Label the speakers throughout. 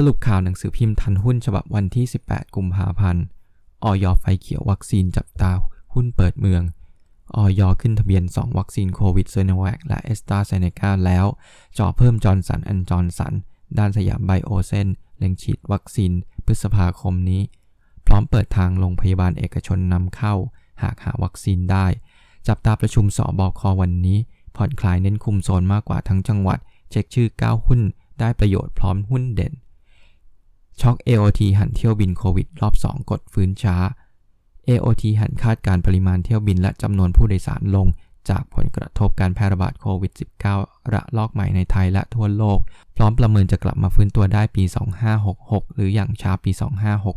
Speaker 1: สรุปข่าวหนังสือพิมพ์ทันหุ้นฉบับวันที่ 18 กุมภาพันธ์ อย.ไฟเขียววัคซีนจับตาหุ้นเปิดเมือง อย.ขึ้นทะเบียน 2 วัคซีนโควิดซิโนแวคและแอสตราเซเนกาแล้วจ่อเพิ่มจอห์นสันแอนด์จอห์นสัน ด้านสยามไบโอเซนเล็งฉีดวัคซีน พฤษภาคมนี้ พร้อมเปิดทางโรงพยาบาลเอกชนนำเข้า หากหาวัคซีนได้ จับตาประชุมสอบอควันนี้ ผ่อนคลายเน้นคุมโซนมากกว่าทั้งจังหวัด เช็คชื่อ 9 หุ้น ได้ประโยชน์พร้อมหุ้นเด่น ช็อก AOT หันเที่ยวบินโควิด รอบ 2 กดฟื้นช้า AOT หันคาดการปริมาณเที่ยวบินและจำนวนผู้โดยสารลง จากผลกระทบการแพร่ระบาดโควิด -19 ระลอกใหม่ในไทยและทั่วโลก พร้อมประเมินจะกลับมาฟื้นตัวได้ปี 2566 หรืออย่างช้าปี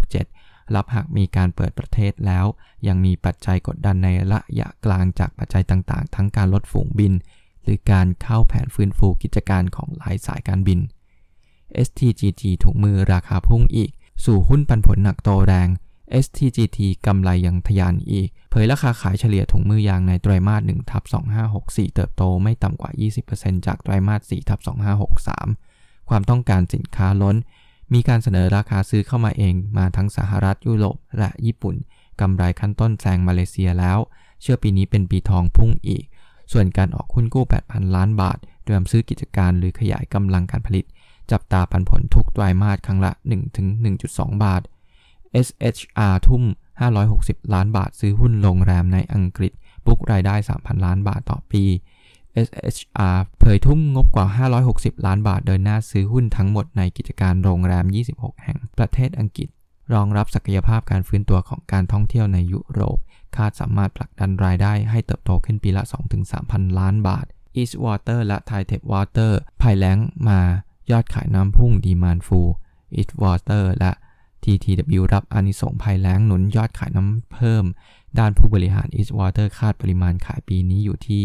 Speaker 1: 2567 รับหากมีการเปิดประเทศแล้ว ยังมีปัจจัยกดดันในระยะกลางจากปัจจัยต่างๆ ทั้งการลดฝูงบิน หรือการเข้าแผนฟื้นฟูกิจการของหลายสายการบิน STGG ถุงมือราคาพุ่งอีก สู่หุ้นปันผลหนักโตแรง STGT กำไรยังทะยานอีก เผยราคาขายเฉลี่ยถุงมือยางในไตรมาส1ทับ2564 เติบโตไม่ต่ำกว่า 20%จากไตรมาส4ทับ2563 ความต้องการสินค้าล้น มีการเสนอราคาซื้อเข้ามาเองมาทั้งสหรัฐยุโรปและญี่ปุ่น กำไรขั้นต้นแซงมาเลเซียแล้ว เชื่อปีนี้เป็นปีทองพุ่งอีก ส่วนการออกหุ้นกู้ 8,000 ล้านบาทเตรียมซื้อกิจการหรือขยายกำลังการผลิต จับตาปันผลทุกไตรมาสครั้งละ 1-1.2 บาท SHR ทุ่ม 560 ล้านบาทซื้อหุ้นโรงแรมในอังกฤษบุกรายได้ 3,000 ล้านบาทต่อปี SHR เผยทุ่มงบกว่า 560 ล้านบาทเดินหน้าซื้อหุ้นทั้งหมดในกิจการโรงแรม 26 แห่งประเทศอังกฤษ รองรับศักยภาพการฟื้นตัวของการท่องเที่ยวในยุโรป คาดสามารถผลักดันรายได้ให้เติบโตขึ้นปีละ 2-3,000 ล้านบาท East Water และ Thai Tech Water ภายแล้งมา ยอดขายน้ำพุ่งดีมานฟู East Water และ TTW รับอานิสงส์ภัยแล้งหนุนยอดขายน้ำเพิ่ม ด้านผู้บริหาร East Water คาดปริมาณขายปีนี้อยู่ที่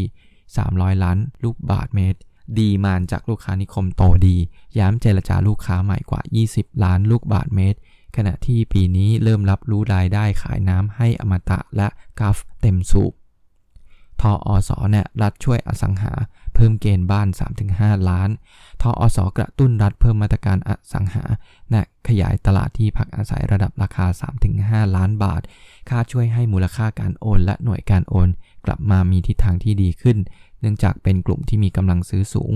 Speaker 1: 300 ล้านลูกบาทเมตร ดีมานจากลูกค้านิคมโตดี ย้ำเจรจาลูกค้าใหม่กว่า 20 ล้านลูกบาทเมตร ขณะที่ปีนี้เริ่มรับรู้รายได้ขายน้ำให้อมตะและกาฟเต็มสูบทออสเนี่ยรัฐช่วยอสังหา เพิ่มเกณฑ์บ้าน 3-5 ล้าน ทออสกระตุ้นรัฐเพิ่มมาตรการอสังหาและขยายตลาดที่พักอาศัยระดับราคา 3-5 ล้านบาท ค่าช่วยให้มูลค่าการโอน และหน่วยการโอน กลับมามีทิศทางที่ดีขึ้น เนื่องจากเป็นกลุ่มที่มีกำลังซื้อสูง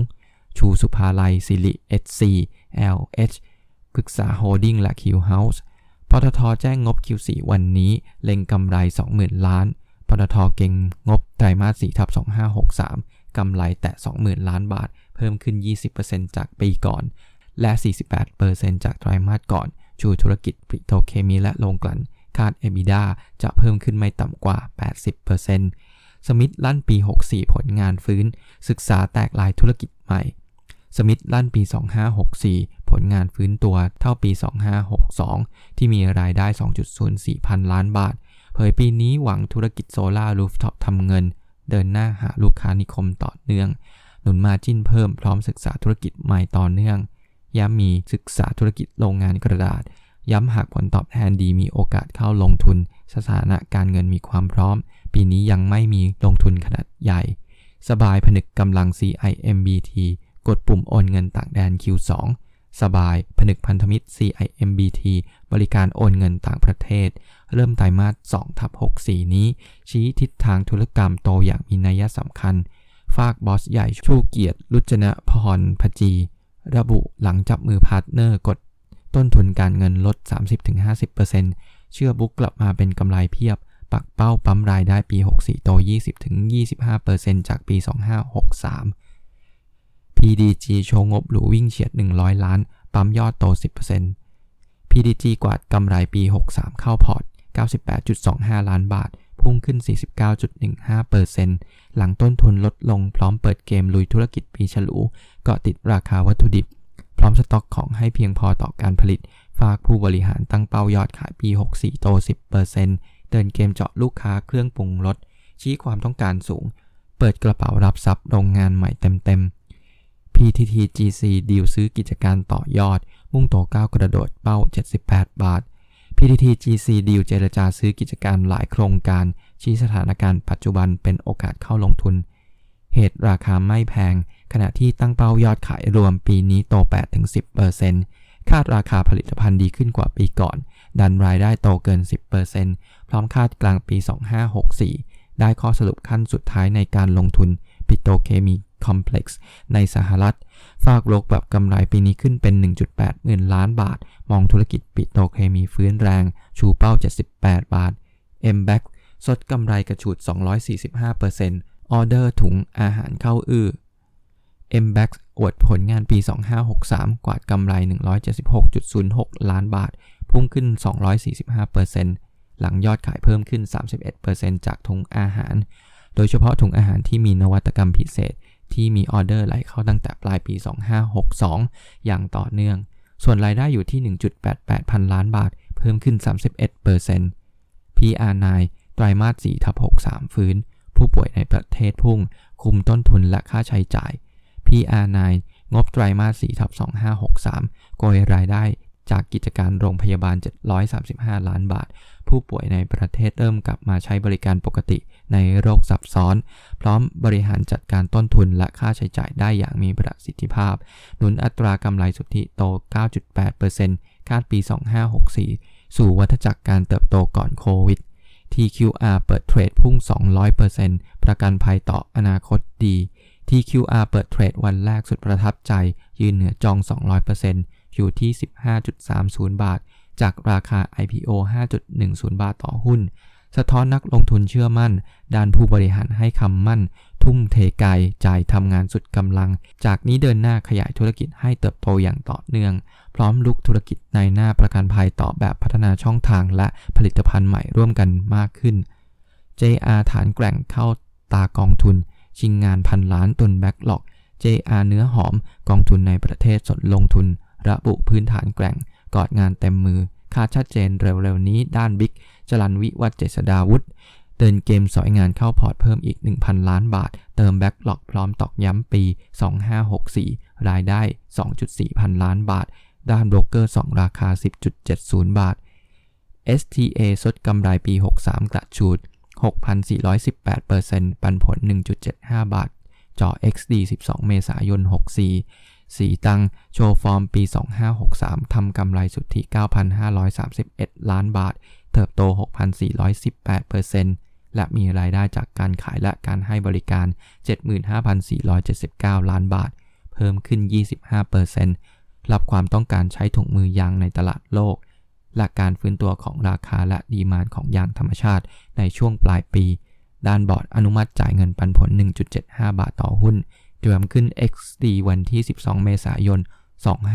Speaker 1: ชูศุภาลัย SIRI SC LH พฤกษาโฮลดิ้งและคิวเฮาส์ปตทแจ้งงบ Q4 วันนี้ เล็งกำไร 20,000 ล้านปตทเก็งงบไตรมาส4ทับ2563 กำไรแตะ 20,000 ล้านบาท เพิ่มขึ้น 20%จากปีก่อน และ 48%จากไตรมาสก่อน ชูธุรกิจปิโตรเคมีและโรงกลั่น คาด EBITDA จะเพิ่มขึ้นไม่ต่ำกว่า 80%สมิธลั่นปี 64 ผลงานฟื้น ศึกษาแตกลายธุรกิจใหม่ สมิธลั่นปี 2564 ผลงานฟื้นตัวเท่าปี 2562 ที่มีรายได้ 2.04 พันล้านบาท เผยปีนี้หวังธุรกิจโซลารูฟท็อปทำเงิน เดินหน้าหาลูกค้านิคมต่อเนื่อง หนุนมาจิ้นเพิ่มพร้อมศึกษาธุรกิจใหม่ต่อเนื่อง ย้ำมีศึกษาธุรกิจโรงงานกระดาษ ย้ำหากผลตอบแทนดีมีโอกาสเข้าลงทุน สถานะการเงินมีความพร้อม ปีนี้ยังไม่มีลงทุนขนาดใหญ่ สบายผนึกกำลัง CIMBT กดปุ่มโอนเงินต่างแดน Q2 สบาย ผนึกพันธมิตร CIMBT บริการโอนเงินต่างประเทศ เริ่มไตรมาส2ทับ64 นี้ ชี้ทิศทางธุรกรรมโตอย่างมีนัยสำคัญ ฝากบอสใหญ่ชูเกียรติลุจนะพรพจี ระบุหลังจับมือ partner กด ต้นทุนการเงินลด 30-50%เชื่อ book กลับมาเป็นกำไรเพียบ ปักเป้าปั๊มรายได้ปี 64 โต 20-25%จากปี 2563 PDG โชว์งบหรูวิ่งเฉียด 100 ล้าน ปั๊มยอดโต 10% PDG กวาดกำไรปี 63 เข้าพอร์ต 98.25 ล้านบาท พุ่งขึ้น 49.15%หลังต้นทุนลดลงพร้อมเปิดเกมลุยธุรกิจปีฉลูเกาะติดราคาวัตถุดิบ พร้อมสต็อกของให้เพียงพอต่อการผลิต ฝากผู้บริหารตั้งเป้ายอดขายปี 64 โต 10%เดินเกมเจาะลูกค้าเครื่องปรุงรสชี้ความต้องการสูง เปิดกระเป๋ารับทรัพย์โรงงานใหม่เต็มๆ PTTGC ดีลซื้อกิจการต่อยอด มุ่งโตก้าวกระโดดเป้า 78 บาท PTTGC ดีลเจรจาซื้อกิจการหลายโครงการ ชี้สถานการณ์ปัจจุบันเป็นโอกาสเข้าลงทุน เหตุราคาไม่แพง ขณะที่ตั้งเป้ายอดขายรวมปีนี้โต 8-10%คาดราคาผลิตภัณฑ์ดีขึ้นกว่าปีก่อน ดันรายได้โตเกิน 10%พร้อมคาดกลางปี 2564 ได้ข้อสรุปขั้นสุดท้ายในการลงทุนปิโตเคมี คอมเพล็กซ์ในสหรัฐ ฝากโลกแบบกำไรปีนี้ขึ้นเป็น 1.8หมื่นล้านบาท มองธุรกิจปิโตเคมีฟื้นแรง ชูเป้า 78 บาท m b a c สดกำไรกระฉูด 245%ออเดอร์ถุงอาหารเข้าอื้อ m b a c อวดผลงานปี 2563 กวาดกำไร 176.06 ล้านบาท พุ่งขึ้น 245%หลังยอดขายเพิ่มขึ้น 31%จากถุงอาหาร โดยเฉพาะถุงอาหารที่มีนวัตกรรมพิเศษ ที่มีออเดอร์ไหลเข้าตั้งแต่ปลายปี 2562 อย่างต่อเนื่อง ส่วนรายได้อยู่ที่ 1.88 พันล้านบาท เพิ่มขึ้น 31% PR9 ไตรมาส4ทับ63 ฟื้น ผู้ป่วยในประเทศพุ่ง คุมต้นทุนและค่าใช้จ่าย PR9 งบไตรมาส4ทับ2563 โกยรายได้จากกิจการโรงพยาบาล 735 ล้านบาท ผู้ป่วยในประเทศเริ่มกลับมาใช้บริการปกติ ในโรคซับซ้อน พร้อมบริหารจัดการต้นทุนและค่าใช้จ่ายได้อย่างมีประสิทธิภาพ หนุนอัตรากำไรสุทธิโต 9.8%คาดปี 2564 สู่วัฏจักรการเติบโตก่อนโควิด TQR เปิดเทรดพุ่ง 200%ประกันภัยต่ออนาคตดี TQR เปิดเทรดวันแรกสุดประทับใจ ยืนเหนือจอง 200%อยู่ที่ 15.30 บาท จากราคา IPO 5.10 บาทต่อหุ้น สะท้อนนักลงทุนเชื่อมั่น ด้านผู้บริหารให้คำมั่น ทุ่มเทกายจ่ายทำงานสุดกำลัง จากนี้เดินหน้าขยายธุรกิจให้เติบโตอย่างต่อเนื่อง พร้อมลุกธุรกิจในหน้าประกันภัยต่อแบบพัฒนาช่องทางและผลิตภัณฑ์ใหม่ร่วมกันมากขึ้น JR ฐานแกร่งเข้าตากองทุน ชิงงานพันล้านตุนแบ็กหลอก JR เนื้อหอมกองทุนในประเทศสดลงทุน ระบุพื้นฐานแกร่งกอดงานเต็มมือคาดชัดเจนเร็วๆนี้ด้านบิ๊ก จรัญ วิวัฒน์เจษฎาวุฒิเดินเกมสอยงานเข้าพอร์ตเพิ่มอีก 1,000 ล้านบาท เติม backlog พร้อมตอกย้ำปี 2564 รายได้ 2.4 พันล้านบาท ด้านโบรกเกอร์ ชูราคา 10.70 บาท STA สดกำไรปี 63 กระฉูด 6,418%ปันผล 1.75 บาทจอ XD 12 เมษายน 64 สีตัง โชว์ฟอร์มปี 2563 ทำกำไรสุทธิ 9,531 ล้านบาท เติบโต 6,418%และมีรายได้จากการขายและการให้บริการ 75,479 ล้านบาท เพิ่มขึ้น 25%รับความต้องการใช้ถุงมือยางในตลาดโลก และการฟื้นตัวของราคาและดีมานของยางธรรมชาติในช่วงปลายปี ด้านบอร์ดอนุมัติจ่ายเงินปันผล 1.75 บาทต่อหุ้นเตรียมขึ้น XD วันที่ 12 เมษายน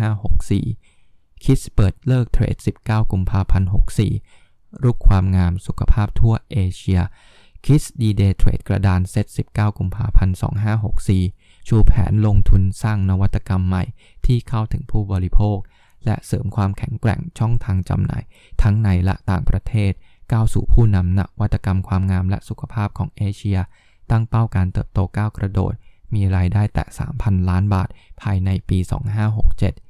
Speaker 1: 2564 KISS เปิดฤกษ์เทรด 19 กุมภาพันธ์ 64 รุกความงามสุขภาพทั่วเอเชีย KISS ดีเดย์เทรดกระดานเซต 19 กุมภาพันธ์ 2564 ชูแผนลงทุนสร้างนวัตกรรมใหม่ที่เข้าถึงผู้บริโภค และเสริมความแข็งแกร่งช่องทางจำหน่าย ทั้งในและต่างประเทศ ก้าวสู่ผู้นำนวัตกรรมความงามและสุขภาพของเอเชีย ตั้งเป้าการเติบโตก้าวกระโดด มีรายได้แตะ3,000 ล้านบาทภายในปี 2567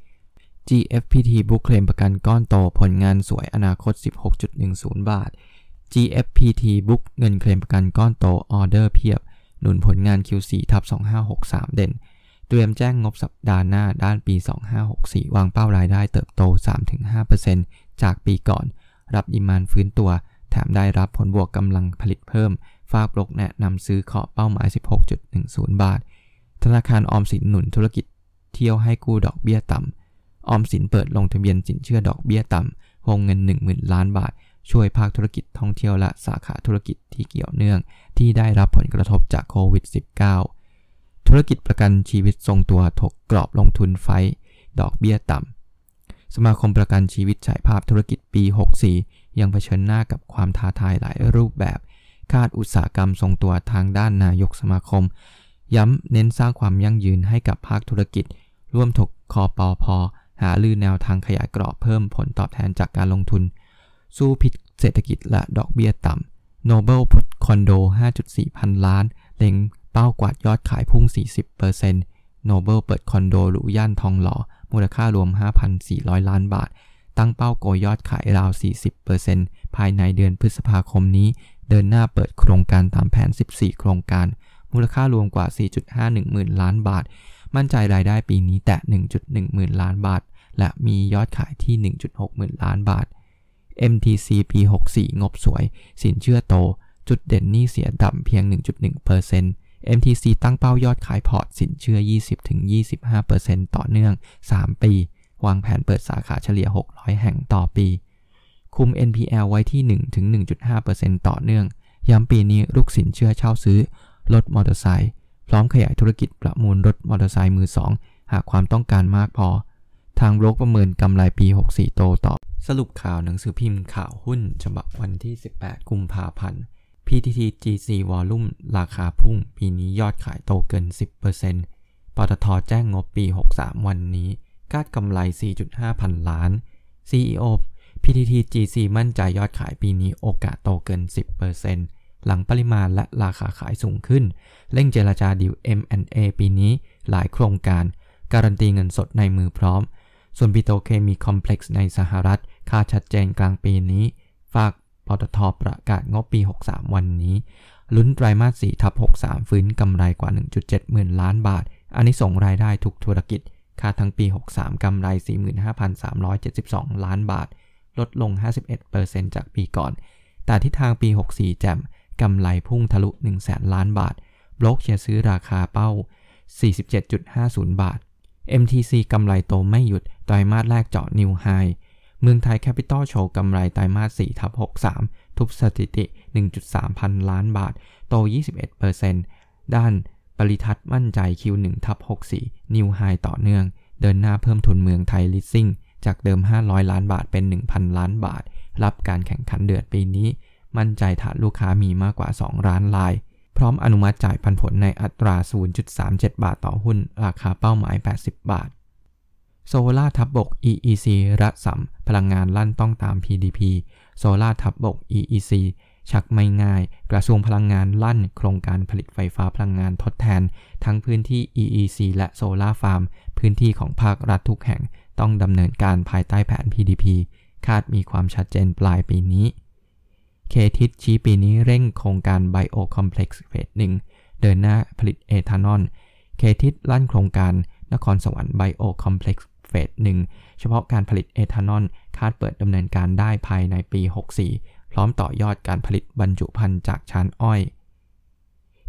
Speaker 1: GFPT บุ๊กเคลมประกันก้อนโตผลงานสวยอนาคต 16.10 บาท GFPT บุ๊กเงินเคลมประกันก้อนโตออเดอร์เพียบ หนุนผลงาน Q4 ทับ2563 เด่น เตรียมแจ้งงบสัปดาห์หน้าด้านปี 2564 วางเป้ารายได้เติบโต 3-5%จากปีก่อน รับดิมานฟื้นตัว แถมได้รับผลบวกกำลังผลิตเพิ่ม ฝากปลกแนะนำซื้อเคาะเป้าหมาย 16.10 บาท ธนาคารออมสินหนุนธุรกิจเที่ยวให้กู้ดอกเบี้ยต่ำ ออมสินเปิดลงทะเบียนสินเชื่อดอกเบี้ยต่ำวงเงิน 10,000 ล้านบาท ช่วยภาคธุรกิจท่องเที่ยวและสาขาธุรกิจที่เกี่ยวเนื่อง ที่ได้รับผลกระทบจากโควิด -19 ธุรกิจประกันชีวิตทรงตัวถกกรอบลงทุนไฟ ดอกเบี้ยต่ำ สมาคมประกันชีวิตฉายภาพธุรกิจปี 64 ยังเผชิญหน้ากับความท้าทายหลายรูปแบบคาดอุตสาหกรรมทรงตัวทางด้านนายกสมาคม ย้ำเน้นสร้างความยั่งยืนให้กับภาคธุรกิจ ร่วมถกคอปอพอ หาลือแนวทางขยายกรอบเพิ่มผลตอบแทนจากการลงทุน สู้พิษเศรษฐกิจและดอกเบี้ยต่ำ Nobel พุทคอนโด 5.4 พันล้าน เล็งเป้ากวาดยอดขายพุ่ง 40% Noble เปิดคอนโดหรูย่านทองหล่อ มูลค่ารวม 5,400 ล้านบาท ตั้งเป้าโกยยอดขายราว 40%ภายในเดือนพฤษภาคมนี้ เดินหน้าเปิดโครงการตามแผน 14 โครงการ มูลค่ารวมกว่า 4.51 หมื่นล้านบาท มั่นใจรายได้ปีนี้แตะ 1.1 หมื่นล้านบาท และมียอดขายที่ 1.6 หมื่นล้านบาท MTC ปี 64 งบสวย สินเชื่อโต จุดเด่นนี้เสียต่ำเพียง 1.1% MTC ตั้งเป้ายอดขายพอร์ตสินเชื่อ 20-25%ต่อเนื่อง 3 ปี วางแผนเปิดสาขาเฉลี่ย 600 แห่งต่อปี คุม NPL ไว้ที่ 1-1.5%ต่อเนื่อง ย้ำปีนี้ลูกสินเชื่อเช่าซื้อ รถมอเตอร์ไซค์ พร้อมขยายธุรกิจประมูลรถมอเตอร์ไซค์มือสองหากความต้องการมากพอ ทางโบรกประเมินกำไรปี 64 โตต่อ สรุปข่าวหนังสือพิมพ์ข่าวหุ้นฉบับวันที่ 18 กุมภาพันธ์ PTT GC วอลุ่มราคาพุ่ง ปีนี้ยอดขายโตเกิน 10%ปตทแจ้งงบปี 63 วันนี้คาดกำไร 4.5 พันล้าน CEO PTT GC มั่นใจยอดขายปีนี้โอกาสโตเกิน 10% หลังปริมาณและราคาขายสูงขึ้น เร่งเจรจาดีล M&A ปีนี้หลายโครงการ การันตีเงินสดในมือพร้อม ส่วนปิโตเคมีคอมเพล็กซ์ในสหรัฐคาดชัดเจนกลางปีนี้ ฝากปตทประกาศงบปี 63 วันนี้ ลุ้นไตรมาส4ทับ63 ฟื้นกำไรกว่า 1.7 หมื่นล้านบาท อันนี้ส่งรายได้ทุกธุรกิจคาดทั้งปี 63 กำไร 45,372 ล้านบาท ลดลง 51%จากปีก่อน แต่ที่ทางปี 64 แจ่ม กำไรพุ่งทะลุ1 0 0 0 0แล้านบาท โบรกเชียร์ซื้อราคาเป้า 47.50 บาท MTC กำไรโตไม่หยุดไตรมาสแรกเจาะนิวไฮเมืองไทยแคปิตอลโชว์กำไรไตรมาส4ทับ63 ทุบสถิติ 1.3 พันล้านบาท โต 21%ด้านปริทัศน์มั่นใจ Q1 ทับ64 นิวไฮต่อเนื่อง เดินหน้าเพิ่มทุนเมืองไทยลิสซิ่ง จากเดิม 500 ล้านบาทเป็น 1,000 ล้านบาท รับการแข่งขันเดือดปีนี้ มั่นใจฐานลูกค้ามีมากกว่า 2 ล้านราย พร้อมอนุมัติจ่ายปันผลในอัตรา 0.37 บาทต่อหุ้น ราคาเป้าหมาย 80 บาทโซล่าทับบก EEC ระสำพลังงานลั่นต้องตาม PDP โซลาร์ทัพบก EEC ชักไม่ง่าย กระทรวงพลังงานลั่น โครงการผลิตไฟฟ้าพลังงานทดแทน ทั้งพื้นที่ EEC และโซลาร์ฟาร์ม พื้นที่ของภาครัฐทุกแห่งต้องดำเนินการภายใต้แผน PDP คาดมีความชัดเจนปลายปีนี้ KTIS ชี้ปีนี้เร่งโครงการไบโอคอมเพล็กซ์เฟสหนึ่งเดินหน้าผลิตเอทานอล KTIS ลั่นโครงการนครสวรรค์ไบโอคอมเพล็กซ์เฟสหนึ่งเฉพาะการผลิตเอทานอล คาดเปิดดำเนินการได้ภายในปี 64 พร้อมต่อยอดการผลิตบรรจุภัณฑ์จากชานอ้อย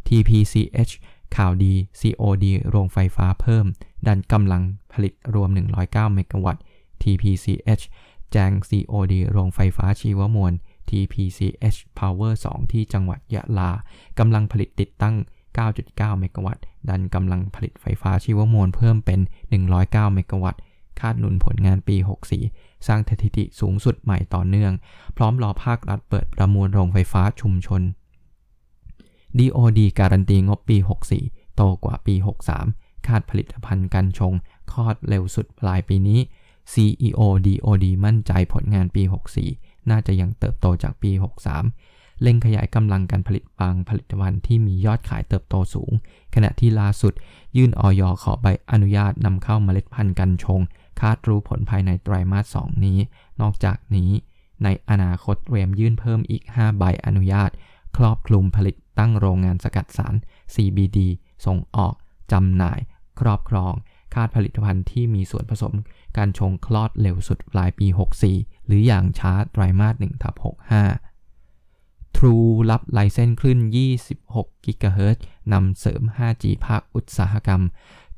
Speaker 1: TPCH ข่าวดี COD โรงไฟฟ้าเพิ่ม ดันกำลังผลิตรวม 109 เมกะวัตต์ TPCH แจ้ง COD โรงไฟฟ้าชีวมวล TPCH Power 2 ที่จังหวัดยะลากำลังผลิตติดตั้ง 9.9 เมกะวัตต์ ดันกำลังผลิตไฟฟ้าชีวมวลเพิ่มเป็น 109 เมกะวัตต์ คาดหนุนผลงานปี 64 สร้างสถิติสูงสุดใหม่ต่อเนื่อง พร้อมรอภาครัฐเปิดประมูลโรงไฟฟ้าชุมชน DOD การันตีงบปี 64 โตกว่าปี 63 คาดผลิตภัณฑ์กันชง คลอดเร็วสุดปลายปีนี้ CEO DOD มั่นใจผลงานปี 64 น่าจะยังเติบโตจากปี 63 เร่งขยายกำลังการผลิตบางผลิตภัณฑ์ที่มียอดขายเติบโตสูง ขณะที่ล่าสุด ยื่นออยขอใบอนุญาตนำเข้าเมล็ดพันธุ์กันชง คาดรู้ผลภายในไตรมาส 2 นี้ นอกจากนี้ ในอนาคตเตรียมยื่นเพิ่มอีก 5 ใบอนุญาต ครอบคลุมผลิตตั้งโรงงานสกัดสาร CBD ส่งออกจำหน่าย ครอบครอง คาดผลิตภัณฑ์ที่มีส่วนผสม การชงคลอดเร็วสุดปลายปี 64 หรืออย่างช้าไตรมาส1ทับ65 True รับไลเซนส์คลื่น 26กิกะเฮิรตซ์นำเสริม 5G ภาคอุตสาหกรรม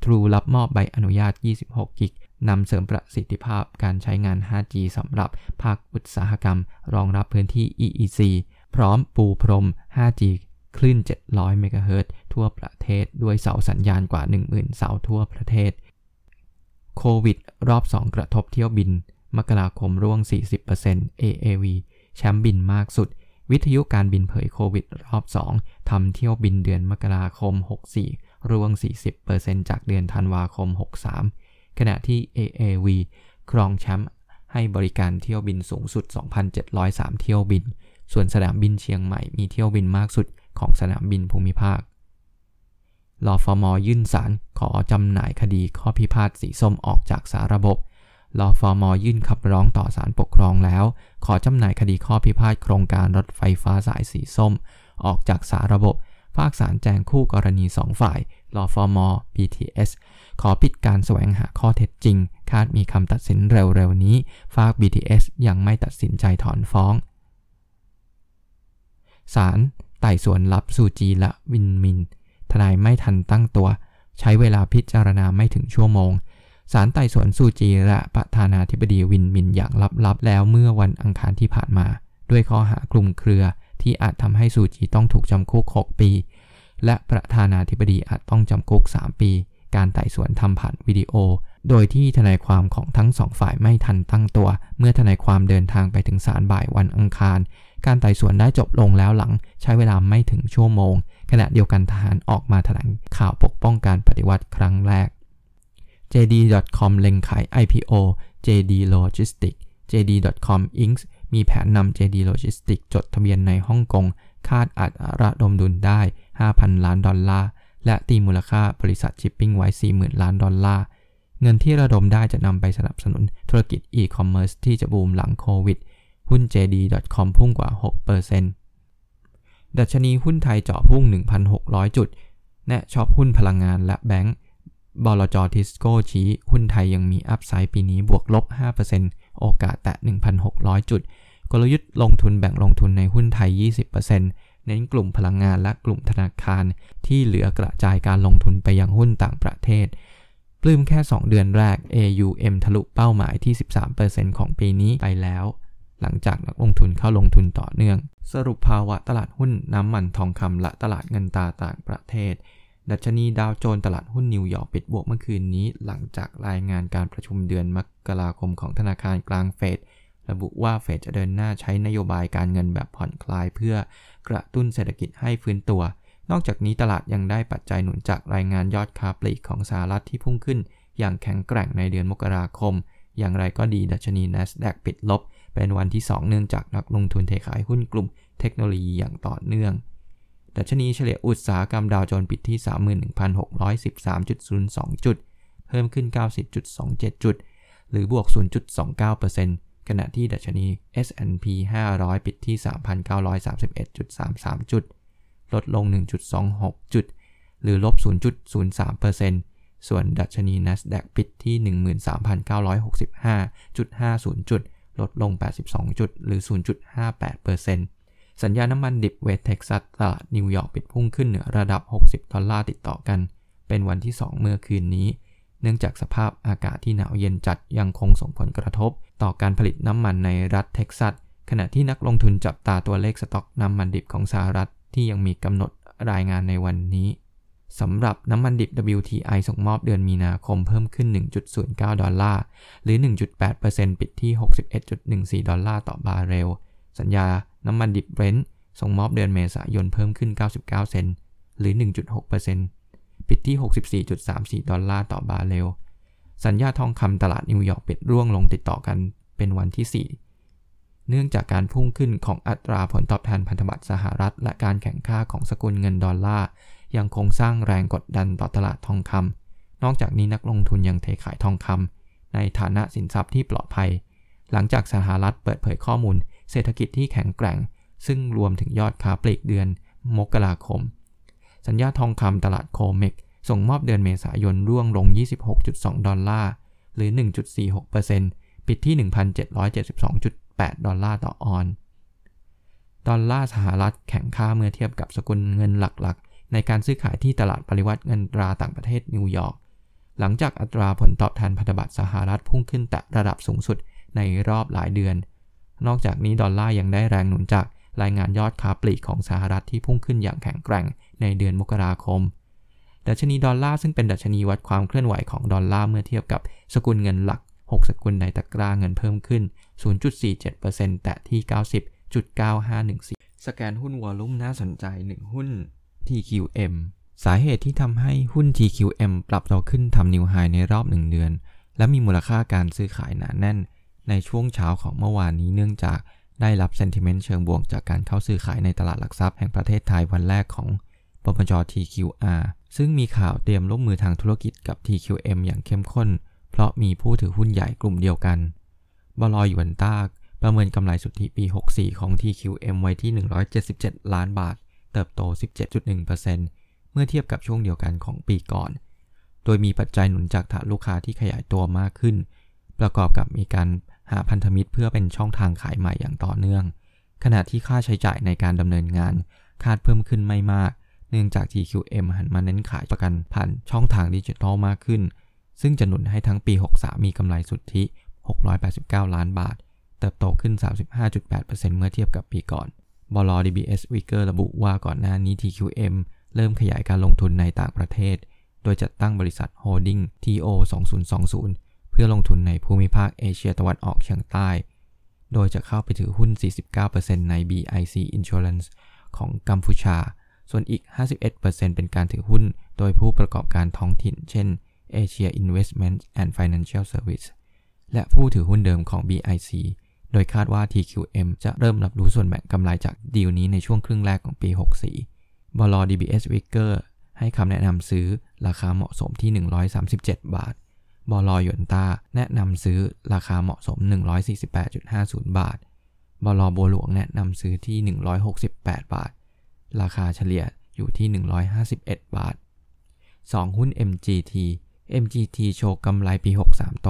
Speaker 1: True รับมอบใบอนุญาต 26 กิกนำเสริมประสิทธิภาพการใช้งาน 5G สำหรับภาคอุตสาหกรรม รองรับพื้นที่ EEC พร้อมปูพรม 5G คลื่น 700 เมกะเฮิรตซ์ทั่วประเทศ ด้วยเสาสัญญาณกว่า 10,000 เสาทั่วประเทศ โควิด รอบ 2 กระทบเที่ยวบิน มกราคมร่วง 40% AAV แชมป์บินมากสุด วิทยุการบินเผยโควิดรอบ 2 ทำเที่ยวบินเดือนมกราคม 64 ร่วง 40%จากเดือนธันวาคม 63 ขณะที่ AAV ครองแชมป์ให้บริการเที่ยวบินสูงสุด 2,703 เที่ยวบิน ส่วนสนามบินเชียงใหม่มีเที่ยวบินมากสุดของสนามบินภูมิภาครอฟมอยื่นสารขอจำหน่ายคดีข้อพิพาทสีส้มออกจากสาระบบ รอฟอมอยื่นขับร้องต่อศาลปกครองแล้ว ขอจำหน่ายคดีข้อพิพาทโครงการรถไฟฟ้าสายสีส้ม ออกจากสาระบบภาคศาลแจงคู่กรณีสองฝ่ายรอฟอร์มอ BTS ขอปิดการแสวงหาข้อเท็จจริง คาดมีคำตัดสินเร็วๆนี้ ฝาก BTS ยังไม่ตัดสินใจถอนฟ้องศาลไต่สวนรับซูจีและวินมิน ทนายไม่ทันตั้งตัว ใช้เวลาพิจารณาไม่ถึงชั่วโมง ศาลไต่สวนซูจีและประธานาธิบดีวินมินอย่างลับๆ แล้วเมื่อวันอังคารที่ผ่านมา ด้วยข้อหากลุ่มเครือที่อาจทำให้ซูจีต้องถูกจำคุก 6 ปี และประธานาธิบดีอาจต้องจำคุก 3 ปี การไต่สวนทำผ่านวิดีโอ โดยที่ทนายความของทั้งสองฝ่ายไม่ทันตั้งตัว เมื่อทนายความเดินทางไปถึงศาลบ่ายวันอังคาร การไต่สวนได้จบลงแล้วหลังใช้เวลาไม่ถึงชั่วโมง ขณะเดียวกันทหารออกมาแถลงข่าวปกป้องการปฏิวัติครั้งแรก JD.com เล็งขาย IPO JD Logistics JD.com Inc. มีแผนนำ JD Logistics จดทะเบียนในฮ่องกง คาดอาจระดมทุนได้ 5,000 ล้านดอลลาร์ และตีมูลค่าบริษัทชิปปิ้งไว้ 40,000 ล้านดอลลาร์ เงินที่ระดมได้จะนำไปสนับสนุนธุรกิจอีคอมเมิร์ซที่จะบูมหลังโควิด หุ้น JD.com พุ่งกว่า 6%ดัชนีหุ้นไทยจ่อพุ่ง 1,600 จุด แนะชอปหุ้นพลังงานและแบงก์ บลจ.ทิสโก้ชี้ หุ้นไทยยังมี upside ปีนี้บวกลบ 5%โอกาสแตะ 1,600 จุด กลยุทธ์ลงทุนแบ่งลงทุนในหุ้นไทย 20%เน้นกลุ่มพลังงานและกลุ่มธนาคาร ที่เหลือกระจายการลงทุนไปยังหุ้นต่างประเทศ ปลื้มแค่ 2 เดือนแรก AUM ทะลุเป้าหมายที่ 13%ของปีนี้ไปแล้ว หลังจากนักลงทุนเข้าลงทุนต่อเนื่อง สรุปภาวะตลาดหุ้นน้ำมันทองคำและตลาดเงินตาต่างประเทศ ดัชนีดาวโจนส์ตลาดหุ้นนิวยอร์กปิดบวกเมื่อคืนนี้ หลังจากรายงานการประชุมเดือนมกราคมของธนาคารกลางเฟดระบุว่าเฟดจะเดินหน้าใช้นโยบายการเงินแบบผ่อนคลายเพื่อกระตุ้นเศรษฐกิจให้ฟื้นตัว นอกจากนี้ตลาดยังได้ปัจจัยหนุนจากรายงานยอดค้าปลีกของสหรัฐที่พุ่งขึ้น อย่างแข็งแกร่งในเดือนมกราคม อย่างไรก็ดีดัชนี NASDAQ ปิดลบ เป็นวันที่ 2 เนื่องจากนักลงทุนเทขายหุ้นกลุ่มเทคโนโลยีอย่างต่อเนื่อง ดัชนีเฉลี่ยอุตสาหกรรมดาวโจนส์ปิดที่ 31,613.02 จุด เพิ่มขึ้น 90.27 จุด หรือบวก 0.29%ขณะที่ดัชนี S&P 500 ปิดที่ 3,931.33 จุด ลดลง 1.26 จุด หรือลบ 0.03%ส่วนดัชนี NASDAQ ปิดที่ 13,965.50 จุด ลดลง 82 จุด หรือ 0.58% สัญญาน้ำมันดิบเวสเท็กซัสตลาดนิวยอร์กปิดพุ่งขึ้นเหนือระดับ 60 ดอลลาร์ติดต่อกัน เป็นวันที่ 2 เมื่อคืนนี้ เนื่องจากสภาพอากาศที่หนาวเย็นจัดยังคงส่งผลกระทบ ต่อการผลิตน้ำมันในรัฐเท็กซัส ขณะที่นักลงทุนจับตาตัวเลขสต็อกน้ำมันดิบของสหรัฐที่ยังมีกำหนดรายงานในวันนี้สำหรับน้ำมันดิบ WTI ส่งมอบเดือนมีนาคมเพิ่มขึ้น 1.09 ดอลลาร์ หรือ 1.8%ปิดที่ 61.14 ดอลลาร์ต่อบาร์เรล สัญญา น้ำมันดิบเบรนท์ส่งมอบเดือนเมษายนเพิ่มขึ้น 99 เซนต์หรือ 1.6%ปิดที่ 64.34 ดอลลาร์ต่อบาร์เรล สัญญาทองคำตลาดนิวยอร์กปิดร่วงลงติดต่อกันเป็นวันที่ 4 เนื่องจากการพุ่งขึ้นของอัตราผลตอบแทนพันธบัตรสหรัฐ และการแข็งค่าของสกุลเงินดอลลาร์ยังคงสร้างแรงกดดันต่อตลาดทองคำนอกจากนี้นักลงทุนยังเทขายทองคำในฐานะสินทรัพย์ที่ปลอดภัย หลังจากสหรัฐเปิดเผยข้อมูล เศรษฐกิจที่แข็งแกร่ง ซึ่งรวมถึงยอดค้าปลีกเดือนมกราคม สัญญาทองคำตลาดโคเมกส่งมอบเดือนเมษายนร่วงลง 26.2 ดอลลาร์ หรือ 1.46%ปิดที่ 1,772.8 ดอลลาร์ต่อออน ดอลลาร์สหรัฐแข็งค่าเมื่อเทียบกับสกุลเงินหลักๆ ในการซื้อขายที่ตลาดปริวัติเงินตราต่างประเทศนิวยอร์ก หลังจากอัตราผลตอบแทนพันธบัตรสหรัฐพุ่งขึ้นแตะระดับสูงสุดในรอบหลายเดือน นอกจากนี้ดอลลาร์ยังได้แรงหนุนจากรายงานยอดค้าปลีกของสหรัฐที่พุ่งขึ้นอย่างแข็งแกร่งในเดือนมกราคม ดัชนีดอลลาร์ซึ่งเป็นดัชนีวัดความเคลื่อนไหวของดอลลาร์เมื่อเทียบกับสกุลเงินหลัก 6 สกุลในตะกร้าเงินเพิ่มขึ้น 0.47%แต่ที่ 90.9514 สแกนหุ้นวอลุ่มน่าสนใจ 1 หุ้น TQM สาเหตุที่ทำให้หุ้น TQM ปรับตัวขึ้นทำนิวไฮในรอบ 1 เดือน และมีมูลค่าการซื้อขายหนาแน่น ในช่วงเช้าของเมื่อวานนี้เนื่องจากได้รับเซนติเมนต์เชิงบวกจากการเข้าซื้อขายในตลาดหลักทรัพย์แห่งประเทศไทยวันแรกของปปจ TQR ซึ่งมีข่าวเตรียมร่วมมือทางธุรกิจกับ TQM อย่างเข้มข้น เพราะมีผู้ถือหุ้นใหญ่กลุ่มเดียวกัน บลอยหยวนต้าประเมินกำไรสุทธิปี 64 ของ TQM ไว้ที่ 177 ล้านบาท เติบโต 17.1%เมื่อเทียบกับช่วงเดียวกันของปีก่อน โดยมีปัจจัยหนุนจากฐานลูกค้าที่ขยายตัวมากขึ้น ประกอบกับมีการ หาพันธมิตรเพื่อเป็นช่องทางขายใหม่อย่างต่อเนื่อง ขณะที่ค่าใช้จ่ายในการดำเนินงานคาดเพิ่มขึ้นไม่มาก เนื่องจาก TQM หันมาเน้นขายประกันผ่านช่องทางดิจิทัลมากขึ้น ซึ่งจะหนุนให้ทั้งปี 63 มีกำไรสุทธิ 689 ล้านบาท เติบโตขึ้น 35.8%เมื่อเทียบกับปีก่อนบล DBS Wicker ระบุว่าก่อนหน้านี้ TQM เริ่มขยายการลงทุนในต่างประเทศ โดยจัดตั้งบริษัท Holding TO 2020 เพื่อลงทุนในภูมิภาคเอเชียตะวันออกเฉียงใต้ โดยจะเข้าไปถือหุ้น 49%ใน BIC Insurance ของกัมพูชา ส่วนอีก 51%เป็นการถือหุ้นโดยผู้ประกอบการท้องถิ่น เช่น Asia Investment and Financial Service และผู้ถือหุ้นเดิมของ BIC โดยคาดว่า TQM จะเริ่มรับรู้ส่วนแบ่งกำไรจากดีลนี้ในช่วงครึ่งแรกของปี 64 บล DBS Wicker ให้คำแนะนำซื้อราคาเหมาะสมที่ 137 บาท บลอยวนต้าแนะนำซื้อราคาเหมาะสม 148.50 บาทบลบัวหลวงแนะนำซื้อที่ 168 บาท ราคาเฉลี่ยอยู่ที่ 151 บาท 2 หุ้น MGT MGT โชว์กำไรปี 63 โต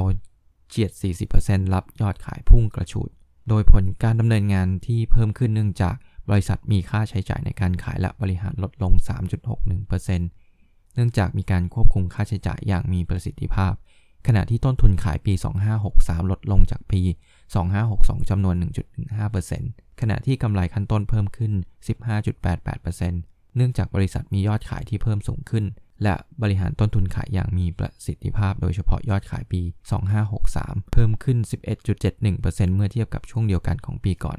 Speaker 1: เฉียด 40%รับยอดขายพุ่งกระฉูด โดยผลการดำเนินงานที่เพิ่มขึ้นเนื่องจากบริษัทมีค่าใช้จ่ายในการขายและบริหารลดลง 3.61%เนื่องจากมีการควบคุมค่าใช้จ่ายอย่างมีประสิทธิภาพ ขณะที่ต้นทุนขายปี 2563 ลดลงจากปี 2562 จำนวน 1.15%ขณะที่กำไรขั้นต้นเพิ่มขึ้น 15.88%เนื่องจากบริษัทมียอดขายที่เพิ่มสูงขึ้น และบริหารต้นทุนขายอย่างมีประสิทธิภาพ โดยเฉพาะยอดขายปี 2563 เพิ่มขึ้น 11.71%เมื่อเทียบกับช่วงเดียวกันของปีก่อน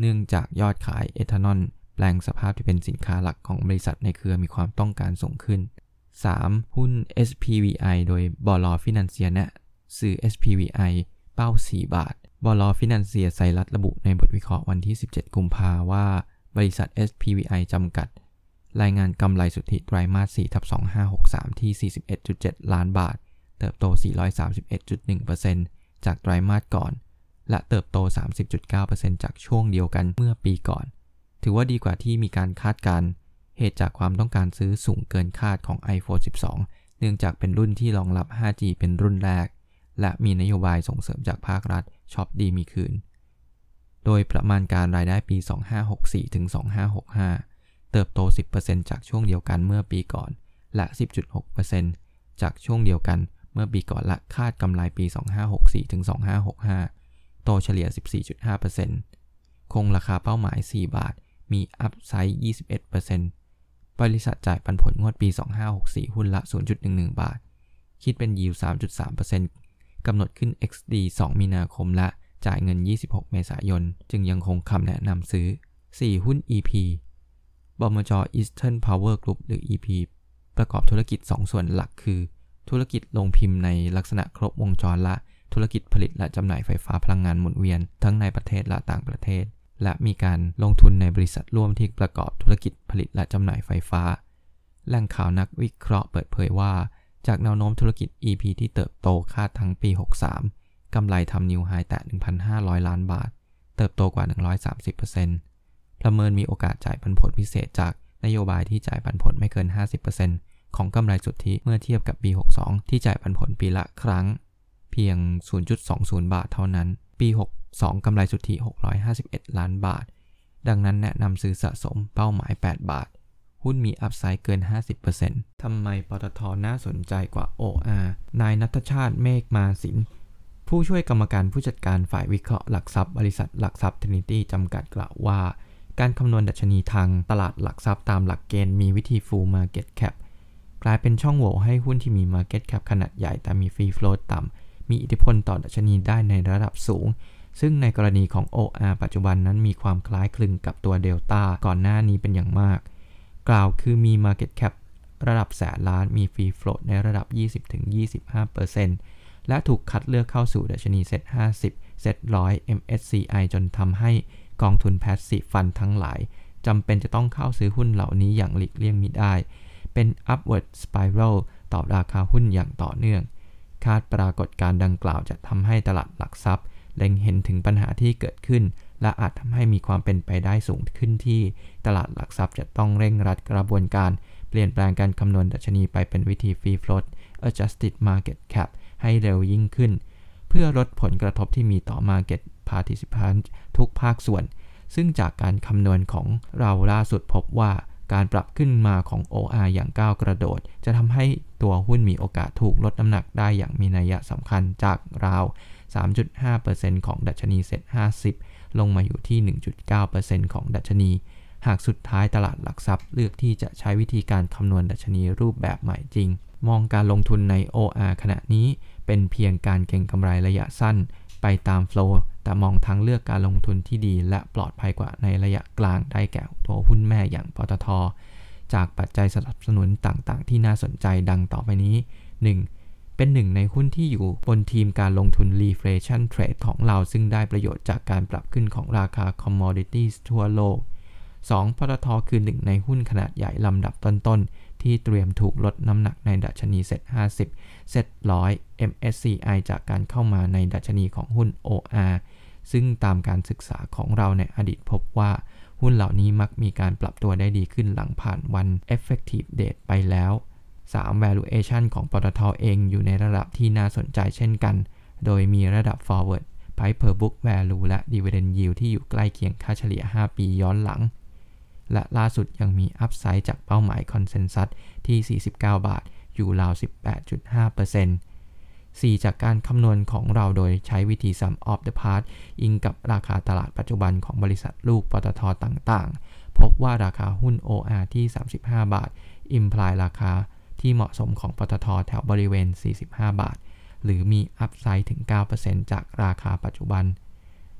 Speaker 1: เนื่องจากยอดขายเอทานอลแปลงสภาพที่เป็นสินค้าหลักของบริษัทในเครือมีความต้องการสูงขึ้น 3. หุ้น SPVI โดยบอลอฟินันเซียนะซื้อ SPVI เป้า 4 บาทบอลอฟินันเซียไซรัตระบุในบทวิเคราะห์วันที่ 17 กุมภาว่า บริษัท SPVI จำกัด รายงานกำไรสุทธิไตรมาส4ทับ2563 ที่ 41.7 ล้านบาท เติบโต 431.1%จากไตรมาสก่อน และเติบโต 30.9%จากช่วงเดียวกันเมื่อปีก่อน ถือว่าดีกว่าที่มีการคาดการณ์ เหตุจากความต้องการซื้อสูงเกินคาดของ iPhone 12 เนื่องจากเป็นรุ่นที่รองรับ 5G เป็นรุ่นแรก และมีนโยบายส่งเสริมจากภาครัฐช็อปดีมีคืน โดยประมาณการรายได้ปี 2564 ถึง 2565 เติบโต 10%จากช่วงเดียวกันเมื่อปีก่อน และ 10.6%จากช่วงเดียวกันเมื่อปีก่อนและคาดกำไรปี 2564 ถึง 2565 โตเฉลี่ย 14.5%คงราคาเป้าหมาย 4 บาท มีอัพไซด์ 21% บริษัทจ่ายปันผลงวดปี 2564 หุ้นละ 0.11 บาท คิดเป็นยิว3.3%กำหนดขึ้น XD 2 มีนาคมและจ่ายเงิน 26 เมษายน จึงยังคงคำแนะนำซื้อ 4 หุ้น EP บมจ Eastern Power Group หรือ EP ประกอบธุรกิจ 2 ส่วนหลักคือ ธุรกิจลงพิมพ์ในลักษณะครบวงจรและ ธุรกิจผลิตและจำหน่ายไฟฟ้าพลังงานหมุนเวียน ทั้งในประเทศและต่างประเทศ และมีการลงทุนในบริษัทร่วมที่ประกอบธุรกิจผลิตและจำหน่ายไฟฟ้า แหล่งข่าวนักวิเคราะห์เปิดเผยว่า จากแนวโน้มธุรกิจ EP ที่เติบโตคาดทั้งปี 63 กำไรทำนิวไฮแตะ 1,500 ล้านบาท เติบโตกว่า 130%ประเมินมีโอกาสจ่ายปันผลพิเศษจากนโยบายที่จ่ายปันผลไม่เกิน 50%ของกำไรสุทธิเมื่อเทียบกับปี 62 ที่จ่ายปันผลปีละครั้ง เพียง 0.20 บาทเท่านั้น ปี 2. กำไรสุทธิ 651 ล้านบาท ดังนั้นแนะนำซื้อสะสมเป้าหมาย 8 บาท หุ้นมีอัพไซด์เกิน 50%ทำไมปตทน่าสนใจกว่า OR นายนัทชาติเมฆมาสิน ผู้ช่วยกรรมการผู้จัดการฝ่ายวิเคราะห์หลักทรัพย์บริษัทหลักทรัพย์ทรินิตี้จำกัดกล่าวว่า การคำนวณดัชนีทางตลาดหลักทรัพย์ตามหลักเกณฑ์มีวิธี full market cap กลายเป็นช่องโหว่ให้หุ้นที่มี market cap ขนาดใหญ่แต่มี free float ต่ำมีอิทธิพลต่อดัชนีได้ในระดับสูง ซึ่งในกรณีของ OR ปัจจุบันนั้นมีความคล้ายคลึงกับตัวเดลต้าก่อนหน้านี้เป็นอย่างมาก กล่าวคือมี market cap ระดับแสนล้านมี free float ในระดับ 20-25%และถูกคัดเลือกเข้าสู่ดัชนี SET50 SET100 MSCI จนทำให้กองทุน passive fund ทั้งหลายจำเป็นจะต้องเข้าซื้อหุ้นเหล่านี้อย่างหลีกเลี่ยงมิได้ เป็น upward spiral ต่อราคาหุ้นอย่างต่อเนื่อง คาดปรากฏการดังกล่าวจะทำให้ตลาดหลักทรัพย์ เล็งเห็นถึงปัญหาที่เกิดขึ้น และอาจทำให้มีความเป็นไปได้สูงขึ้นที่ ตลาดหลักทรัพย์จะต้องเร่งรัดกระบวนการ เปลี่ยนแปลงการคำนวณดัชนีไปเป็นวิธี Free Float Adjusted Market Cap ให้เร็วยิ่งขึ้น เพื่อลดผลกระทบที่มีต่อ Market Participant ทุกภาคส่วน ซึ่งจากการคำนวณของเราล่าสุดพบว่าการปรับขึ้นมาของ OR อย่างก้าวกระโดด จะทำให้ตัวหุ้นมีโอกาสถูกลดน้ำหนักได้อย่างมีนัยสำคัญจากราว 3.5%ของดัชนีเซ็ต50 ลงมาอยู่ที่ 1.9%ของดัชนี หากสุดท้ายตลาดหลักทรัพย์ เลือกที่จะใช้วิธีการคำนวณดัชนีรูปแบบใหม่จริง มองการลงทุนใน OR ขณะนี้ เป็นเพียงการเก็งกำไรระยะสั้น ไปตามโฟล์แต่มองทางเลือกการลงทุนที่ดี และปลอดภัยกว่าในระยะกลางได้แก่ตัวหุ้นแม่อย่างปตทจากปัจจัยสนับสนุนต่างๆ ที่น่าสนใจดังต่อไปนี้ 1. เป็นหนึ่งในหุ้นที่อยู่บนทีมการลงทุน reflation trade ของเรา ซึ่งได้ประโยชน์จากการปรับขึ้นของราคา commodities ทั่วโลก 2. ปตทคือหนึ่งในหุ้นขนาดใหญ่ลำดับต้นๆ ที่เตรียมถูกลดน้ำหนักในดัชนี SET50 SET100 MSCI จากการเข้ามาในดัชนีของหุ้น OR ซึ่งตามการศึกษาของเราในอดีตพบว่าหุ้นเหล่านี้มักมีการปรับตัวได้ดีขึ้นหลังผ่านวัน effective date ไปแล้ว 3. valuation ของปตท.เองอยู่ในระดับที่น่าสนใจเช่นกัน โดยมีระดับ forward price per book value และ dividend yield ที่อยู่ใกล้เคียงค่าเฉลี่ย 5 ปีย้อนหลัง และล่าสุดยังมี upside จากเป้าหมาย consensus ที่ 49 บาท อยู่ราว 18.5% 4. จากการคำนวณของเราโดยใช้วิธี sum of the parts อิงกับราคาตลาดปัจจุบันของบริษัทลูกปตทต่างๆ พบว่าราคาหุ้น OR ที่ 35 บาท imply ราคา ที่เหมาะสมของปตทแถวบริเวณ 45 บาท หรือมีอัพไซด์ถึง 9%จากราคาปัจจุบัน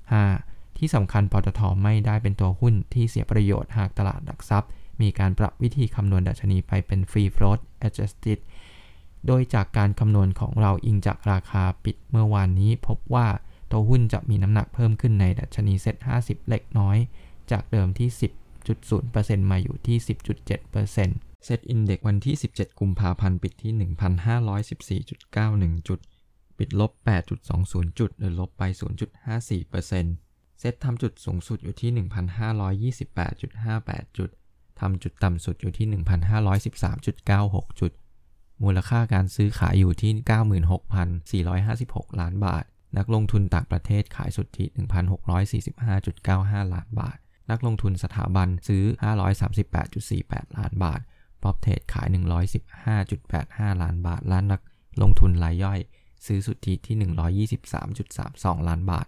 Speaker 1: 5. ที่สำคัญปตทไม่ได้เป็นตัวหุ้นที่เสียประโยชน์หากตลาดหลักทรัพย์ มีการปรับวิธีคำนวณดัชนีไปเป็น free float adjusted โดยจากการคำนวณของเราอิงจากราคาปิดเมื่อวานนี้พบว่าตัวหุ้นจะมีน้ำหนักเพิ่มขึ้นในดัชนีเซ็ต50 เล็กน้อย จากเดิมที่ 10.0%มาอยู่ที่ 10.7% เซตอินเด็กวันที่ 17 กุมภาพันธ์ ปิดที่ 1,514.91 จุด ปิดลบ 8.20 จุด หรือลบไป 0.54%เซตทำจุดสูงสุดอยู่ที่ 1,528.58 จุด ทำจุดต่ำสุดอยู่ที่ 1,513.96 จุด มูลค่าการซื้อขายอยู่ที่ 96,456 ล้านบาท นักลงทุนต่างประเทศขายสุทธิ 1,645.95 ล้านบาท นักลงทุนสถาบันซื้อ 538.48 ล้านบาท prop trade ขาย 115.85 ล้านบาทและนักลงทุนรายย่อย ซื้อสุทธิที่ 123.32 ล้านบาท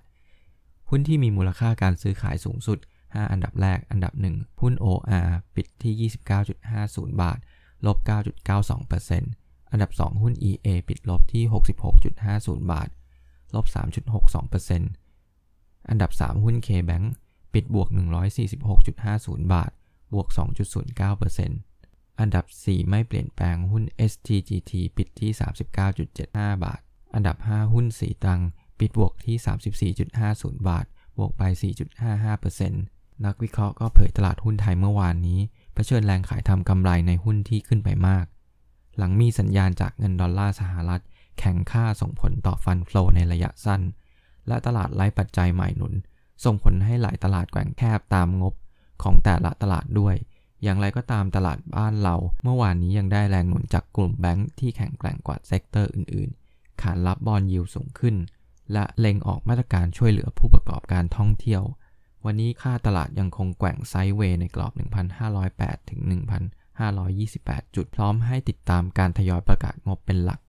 Speaker 1: หุ้นที่มีมูลค่าการซื้อขายสูงสุด 5 อันดับแรก อันดับ 1 หุ้น OR ปิดที่ 29.50 บาท ลบ 9.92%อันดับ 2 หุ้น EA ปิดลบที่ 66.50 บาท ลบ 3.62%อันดับ 3 หุ้น KBank ปิดบวก 146.50 บาท บวก 2.09% อันดับ 4 ไม่เปลี่ยนแปลงหุ้น STGT ปิดที่ 39.75 บาท อันดับ 5 หุ้นสีตัง ปิดบวกที่ 34.50 บาท บวกไป 4.55%นักวิเคราะห์ก็เผยตลาดหุ้นไทยเมื่อวานนี้เผชิญแรงขายทำกำไรในหุ้นที่ขึ้นไปมาก หลังมีสัญญาณจากเงินดอลลาร์สหรัฐ แข็งค่าส่งผลต่อฟันฟลอในระยะสั้น และตลาดไร้ปัจจัยใหม่หนุน ส่งผลให้หลายตลาดแกว่งแคบตามงบของแต่ละตลาดด้วย อย่างไรก็ตามตลาดบ้านเรา เมื่อวานนี้ยังได้แรงหนุนจากกลุ่มแบงค์ที่แข็งแกร่งกว่า sector อื่นๆ ขานรับ bond yield สูงขึ้น และเล็งออกมาตรการช่วยเหลือผู้ประกอบการท่องเที่ยว วันนี้คาดตลาดยังคงแกว่ง sideway ในกรอบ 1,508 ถึง 1,528 จุดพร้อมให้ติดตามการทยอยประกาศงบเป็นหลัก